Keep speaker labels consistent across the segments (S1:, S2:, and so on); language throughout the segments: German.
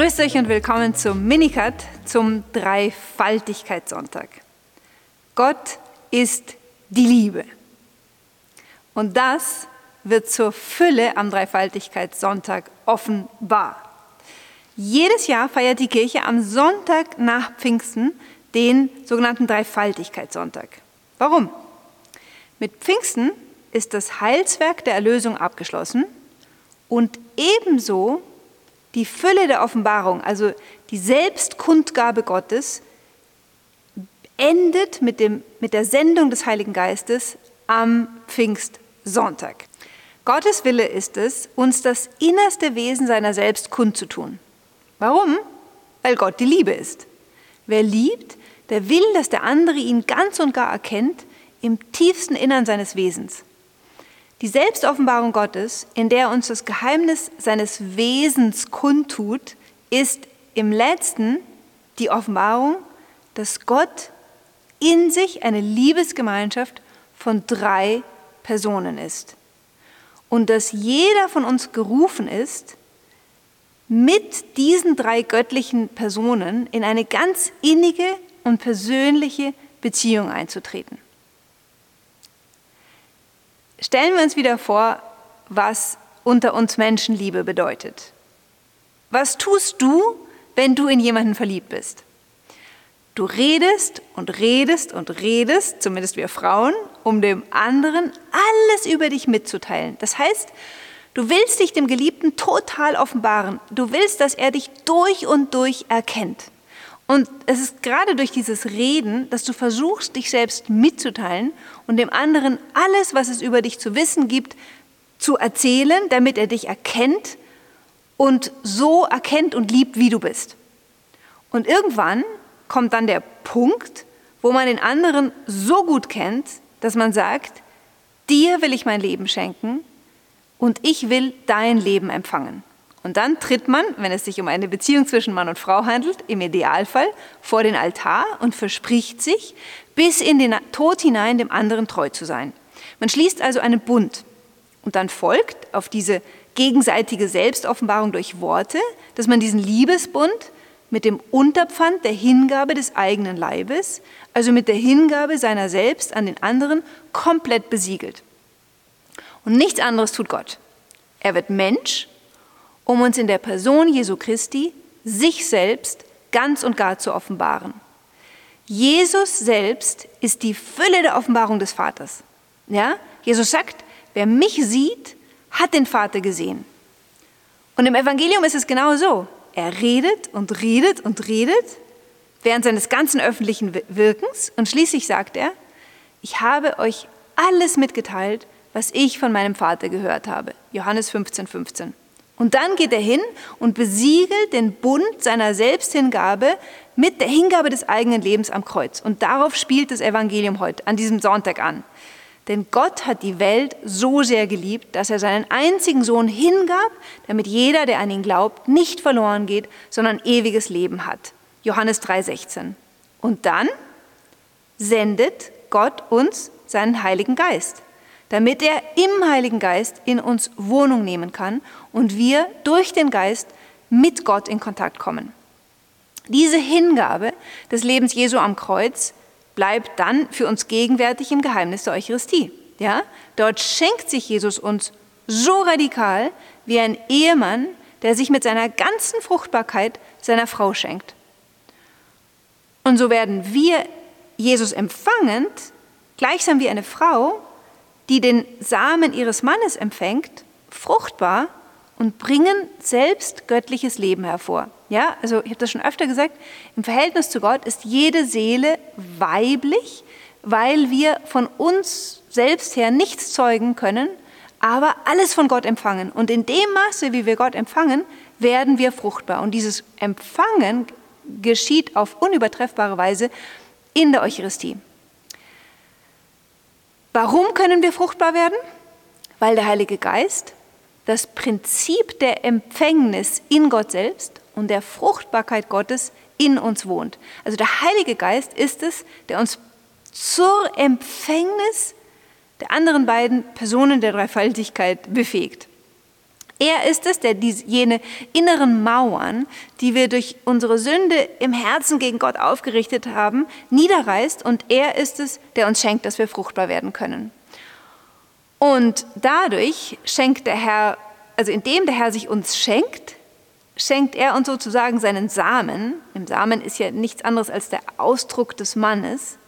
S1: Grüßt euch und willkommen zum Minicut, zum Dreifaltigkeitssonntag. Gott ist die Liebe. Und das wird zur Fülle am Dreifaltigkeitssonntag offenbar. Jedes Jahr feiert die Kirche am Sonntag nach Pfingsten den sogenannten Dreifaltigkeitssonntag. Warum? Mit Pfingsten ist das Heilswerk der Erlösung abgeschlossen und ebenso die Fülle der Offenbarung, also die Selbstkundgabe Gottes, endet mit, dem, mit der Sendung des Heiligen Geistes am Pfingstsonntag. Gottes Wille ist es, uns das innerste Wesen seiner selbst kundzutun. Warum? Weil Gott die Liebe ist. Wer liebt, der will, dass der andere ihn ganz und gar erkennt im tiefsten Innern seines Wesens. Die Selbstoffenbarung Gottes, in der er uns das Geheimnis seines Wesens kundtut, ist im letzten die Offenbarung, dass Gott in sich eine Liebesgemeinschaft von drei Personen ist. Und dass jeder von uns gerufen ist, mit diesen drei göttlichen Personen in eine ganz innige und persönliche Beziehung einzutreten. Stellen wir uns wieder vor, was unter uns Menschen Liebe bedeutet. Was tust du, wenn du in jemanden verliebt bist? Du redest und redest und redest, zumindest wir Frauen, um dem anderen alles über dich mitzuteilen. Das heißt, du willst dich dem Geliebten total offenbaren. Du willst, dass er dich durch und durch erkennt. Und es ist gerade durch dieses Reden, dass du versuchst, dich selbst mitzuteilen und dem anderen alles, was es über dich zu wissen gibt, zu erzählen, damit er dich erkennt und so erkennt und liebt, wie du bist. Und irgendwann kommt dann der Punkt, wo man den anderen so gut kennt, dass man sagt, dir will ich mein Leben schenken und ich will dein Leben empfangen. Und dann tritt man, wenn es sich um eine Beziehung zwischen Mann und Frau handelt, im Idealfall vor den Altar und verspricht sich, bis in den Tod hinein dem anderen treu zu sein. Man schließt also einen Bund. Und dann folgt auf diese gegenseitige Selbstoffenbarung durch Worte, dass man diesen Liebesbund mit dem Unterpfand der Hingabe des eigenen Leibes, also mit der Hingabe seiner selbst an den anderen, komplett besiegelt. Und nichts anderes tut Gott. Er wird Mensch um uns in der Person Jesu Christi sich selbst ganz und gar zu offenbaren. Jesus selbst ist die Fülle der Offenbarung des Vaters. Ja? Jesus sagt, wer mich sieht, hat den Vater gesehen. Und im Evangelium ist es genau so. Er redet und redet und redet während seines ganzen öffentlichen Wirkens und schließlich sagt er, ich habe euch alles mitgeteilt, was ich von meinem Vater gehört habe. Johannes 15, 15. Und dann geht er hin und besiegelt den Bund seiner Selbsthingabe mit der Hingabe des eigenen Lebens am Kreuz. Und darauf spielt das Evangelium heute, an diesem Sonntag an. Denn Gott hat die Welt so sehr geliebt, dass er seinen einzigen Sohn hingab, damit jeder, der an ihn glaubt, nicht verloren geht, sondern ewiges Leben hat. Johannes 3:16. Und dann sendet Gott uns seinen Heiligen Geist damit er im Heiligen Geist in uns Wohnung nehmen kann und wir durch den Geist mit Gott in Kontakt kommen. Diese Hingabe des Lebens Jesu am Kreuz bleibt dann für uns gegenwärtig im Geheimnis der Eucharistie. Ja? Dort schenkt sich Jesus uns so radikal wie ein Ehemann, der sich mit seiner ganzen Fruchtbarkeit seiner Frau schenkt. Und so werden wir Jesus empfangend, gleichsam wie eine Frau, die den Samen ihres Mannes empfängt, fruchtbar und bringen selbst göttliches Leben hervor. Ja, also ich habe das schon öfter gesagt, im Verhältnis zu Gott ist jede Seele weiblich, weil wir von uns selbst her nichts zeugen können, aber alles von Gott empfangen. Und in dem Maße, wie wir Gott empfangen, werden wir fruchtbar. Und dieses Empfangen geschieht auf unübertreffbare Weise in der Eucharistie. Warum können wir fruchtbar werden? Weil der Heilige Geist das Prinzip der Empfängnis in Gott selbst und der Fruchtbarkeit Gottes in uns wohnt. Also der Heilige Geist ist es, der uns zur Empfängnis der anderen beiden Personen der Dreifaltigkeit befähigt. Er ist es, der die, jene inneren Mauern, die wir durch unsere Sünde im Herzen gegen Gott aufgerichtet haben, niederreißt und er ist es, der uns schenkt, dass wir fruchtbar werden können. Und dadurch schenkt der Herr, also indem der Herr sich uns schenkt, schenkt er uns sozusagen seinen Samen. Im Samen ist ja nichts anderes als der Ausdruck des Mannes,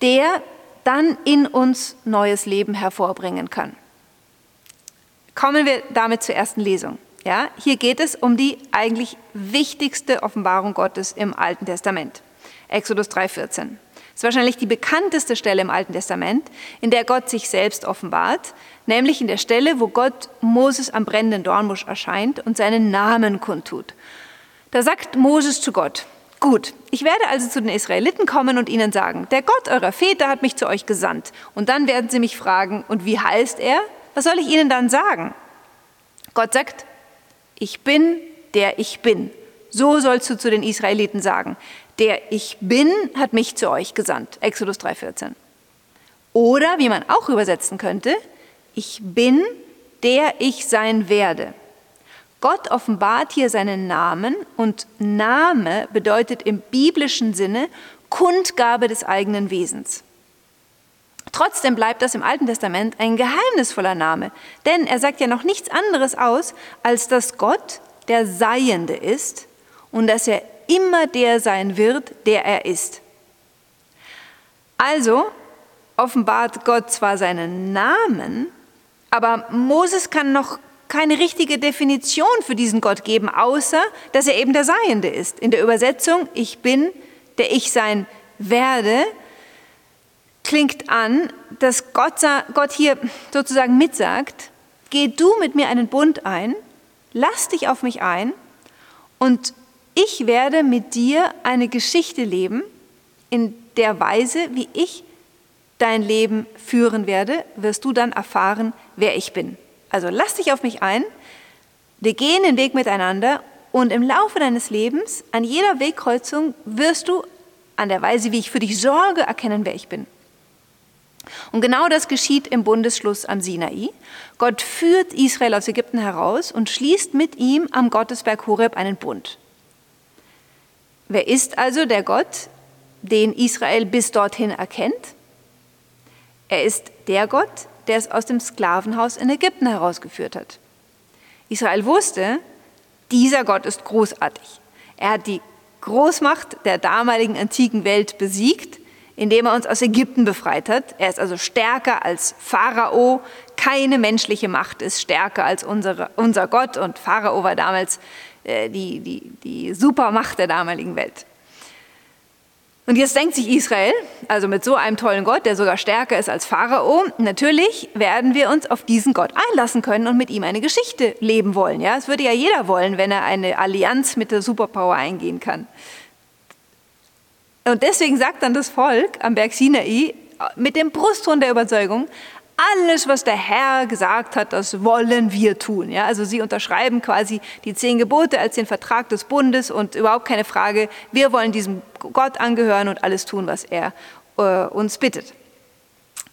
S1: der dann in uns neues Leben hervorbringen kann. Kommen wir damit zur ersten Lesung. Ja, hier geht es um die eigentlich wichtigste Offenbarung Gottes im Alten Testament. Exodus 3,14. Das ist wahrscheinlich die bekannteste Stelle im Alten Testament, in der Gott sich selbst offenbart, nämlich in der Stelle, wo Gott Moses am brennenden Dornbusch erscheint und seinen Namen kundtut. Da sagt Moses zu Gott, Gut, ich werde also zu den Israeliten kommen und ihnen sagen, der Gott eurer Väter hat mich zu euch gesandt. Und dann werden sie mich fragen, und wie heißt er? Was soll ich ihnen dann sagen? Gott sagt, ich bin, der ich bin. So sollst du zu den Israeliten sagen. Der ich bin hat mich zu euch gesandt. Exodus 3,14. Oder wie man auch übersetzen könnte, ich bin, der ich sein werde. Gott offenbart hier seinen Namen und Name bedeutet im biblischen Sinne Kundgabe des eigenen Wesens. Trotzdem bleibt das im Alten Testament ein geheimnisvoller Name, denn er sagt ja noch nichts anderes aus, als dass Gott der Seiende ist und dass er immer der sein wird, der er ist. Also offenbart Gott zwar seinen Namen, aber Moses kann noch keine richtige Definition für diesen Gott geben, außer dass er eben der Seiende ist. In der Übersetzung, ich bin, der ich sein werde, klingt an, dass Gott, Gott hier sozusagen mitsagt, geh du mit mir einen Bund ein, lass dich auf mich ein und ich werde mit dir eine Geschichte leben, in der Weise, wie ich dein Leben führen werde, wirst du dann erfahren, wer ich bin. Also lass dich auf mich ein, wir gehen den Weg miteinander und im Laufe deines Lebens, an jeder Wegkreuzung, wirst du an der Weise, wie ich für dich sorge, erkennen, wer ich bin. Und genau das geschieht im Bundesschluss am Sinai. Gott führt Israel aus Ägypten heraus und schließt mit ihm am Gottesberg Horeb einen Bund. Wer ist also der Gott, den Israel bis dorthin erkennt? Er ist der Gott, der es aus dem Sklavenhaus in Ägypten herausgeführt hat. Israel wusste, dieser Gott ist großartig. Er hat die Großmacht der damaligen antiken Welt besiegt indem er uns aus Ägypten befreit hat. Er ist also stärker als Pharao. Keine menschliche Macht ist stärker als unsere, unser Gott. Und Pharao war damals äh, die, die, die Supermacht der damaligen Welt. Und jetzt denkt sich Israel, also mit so einem tollen Gott, der sogar stärker ist als Pharao, natürlich werden wir uns auf diesen Gott einlassen können und mit ihm eine Geschichte leben wollen. Ja, es würde ja jeder wollen, wenn er eine Allianz mit der Superpower eingehen kann. Und deswegen sagt dann das Volk am Berg Sinai mit dem Brustton der Überzeugung, alles, was der Herr gesagt hat, das wollen wir tun. Ja, also sie unterschreiben quasi die zehn Gebote als den Vertrag des Bundes und überhaupt keine Frage, wir wollen diesem Gott angehören und alles tun, was er äh, uns bittet.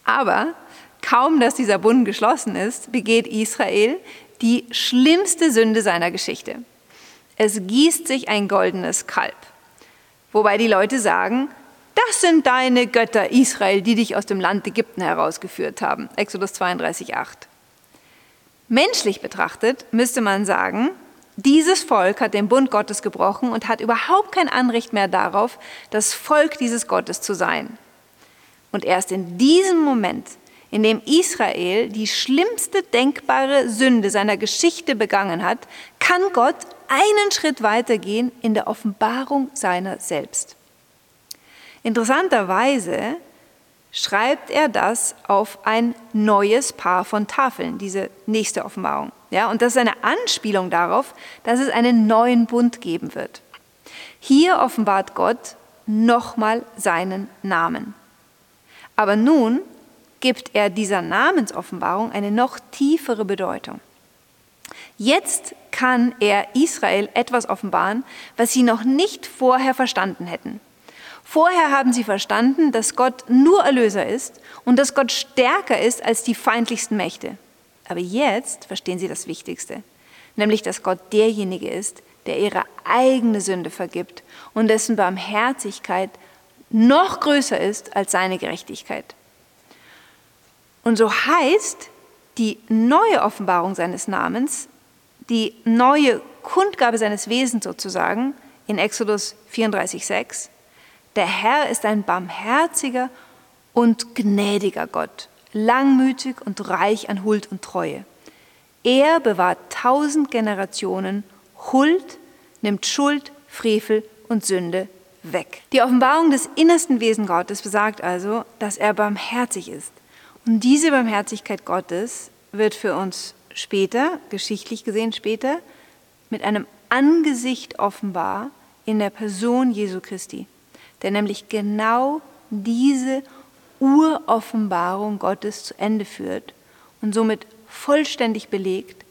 S1: Aber kaum, dass dieser Bund geschlossen ist, begeht Israel die schlimmste Sünde seiner Geschichte. Es gießt sich ein goldenes Kalb. Wobei die Leute sagen, das sind deine Götter, Israel, die dich aus dem Land Ägypten herausgeführt haben. Exodus 32, 8. Menschlich betrachtet müsste man sagen, dieses Volk hat den Bund Gottes gebrochen und hat überhaupt kein Anrecht mehr darauf, das Volk dieses Gottes zu sein. Und erst in diesem Moment, in dem Israel die schlimmste denkbare Sünde seiner Geschichte begangen hat, kann Gott einen Schritt weitergehen in der Offenbarung seiner selbst. Interessanterweise schreibt er das auf ein neues Paar von Tafeln, diese nächste Offenbarung. Ja, und das ist eine Anspielung darauf, dass es einen neuen Bund geben wird. Hier offenbart Gott nochmal seinen Namen. Aber nun gibt er dieser Namensoffenbarung eine noch tiefere Bedeutung. Jetzt kann er Israel etwas offenbaren, was sie noch nicht vorher verstanden hätten. Vorher haben sie verstanden, dass Gott nur Erlöser ist und dass Gott stärker ist als die feindlichsten Mächte. Aber jetzt verstehen sie das Wichtigste, nämlich dass Gott derjenige ist, der ihre eigene Sünde vergibt und dessen Barmherzigkeit noch größer ist als seine Gerechtigkeit. Und so heißt die neue Offenbarung seines Namens, die neue Kundgabe seines Wesens sozusagen in Exodus 34,6, der Herr ist ein barmherziger und gnädiger Gott, langmütig und reich an Huld und Treue. Er bewahrt tausend Generationen Huld, nimmt Schuld, Frevel und Sünde weg. Die Offenbarung des innersten Wesen Gottes besagt also, dass er barmherzig ist. Und diese Barmherzigkeit Gottes wird für uns später, geschichtlich gesehen später, mit einem Angesicht offenbar in der Person Jesu Christi, der nämlich genau diese Uroffenbarung Gottes zu Ende führt und somit vollständig belegt,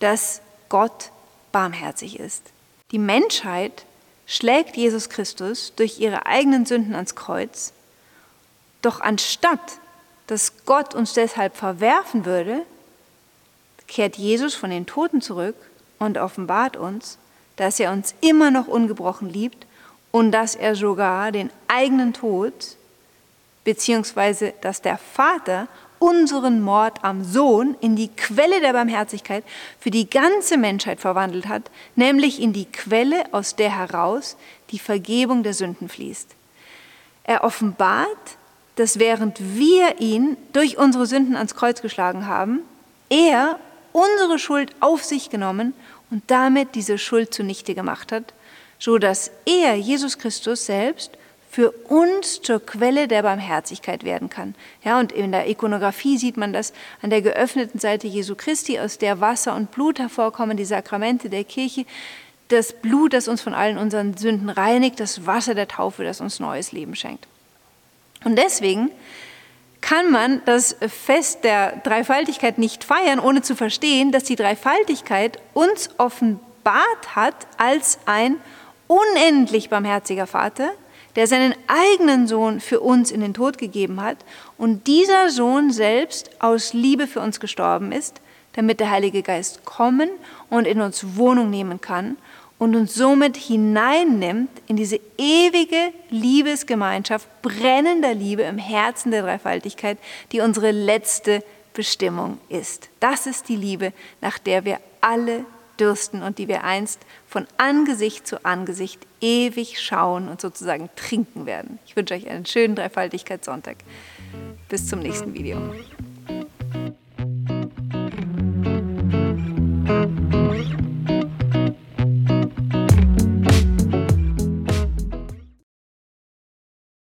S1: dass Gott barmherzig ist. Die Menschheit schlägt Jesus Christus durch ihre eigenen Sünden ans Kreuz, doch anstatt dass Gott uns deshalb verwerfen würde, kehrt Jesus von den Toten zurück und offenbart uns, dass er uns immer noch ungebrochen liebt und dass er sogar den eigenen Tod, beziehungsweise dass der Vater unseren Mord am Sohn in die Quelle der Barmherzigkeit für die ganze Menschheit verwandelt hat, nämlich in die Quelle, aus der heraus die Vergebung der Sünden fließt. Er offenbart, dass während wir ihn durch unsere Sünden ans Kreuz geschlagen haben, er unsere Schuld auf sich genommen und damit diese Schuld zunichte gemacht hat, so dass er, Jesus Christus selbst, für uns zur Quelle der Barmherzigkeit werden kann. Ja, und in der Ikonografie sieht man das an der geöffneten Seite Jesu Christi, aus der Wasser und Blut hervorkommen, die Sakramente der Kirche, das Blut, das uns von allen unseren Sünden reinigt, das Wasser der Taufe, das uns neues Leben schenkt. Und deswegen kann man das Fest der Dreifaltigkeit nicht feiern, ohne zu verstehen, dass die Dreifaltigkeit uns offenbart hat als ein unendlich barmherziger Vater, der seinen eigenen Sohn für uns in den Tod gegeben hat und dieser Sohn selbst aus Liebe für uns gestorben ist, damit der Heilige Geist kommen und in uns Wohnung nehmen kann und uns somit hineinnimmt in diese ewige Liebesgemeinschaft brennender Liebe im Herzen der Dreifaltigkeit, die unsere letzte Bestimmung ist. Das ist die Liebe, nach der wir alle dürsten und die wir einst von Angesicht zu Angesicht ewig schauen und sozusagen trinken werden. Ich wünsche euch einen schönen Dreifaltigkeitssonntag. Bis zum nächsten Video.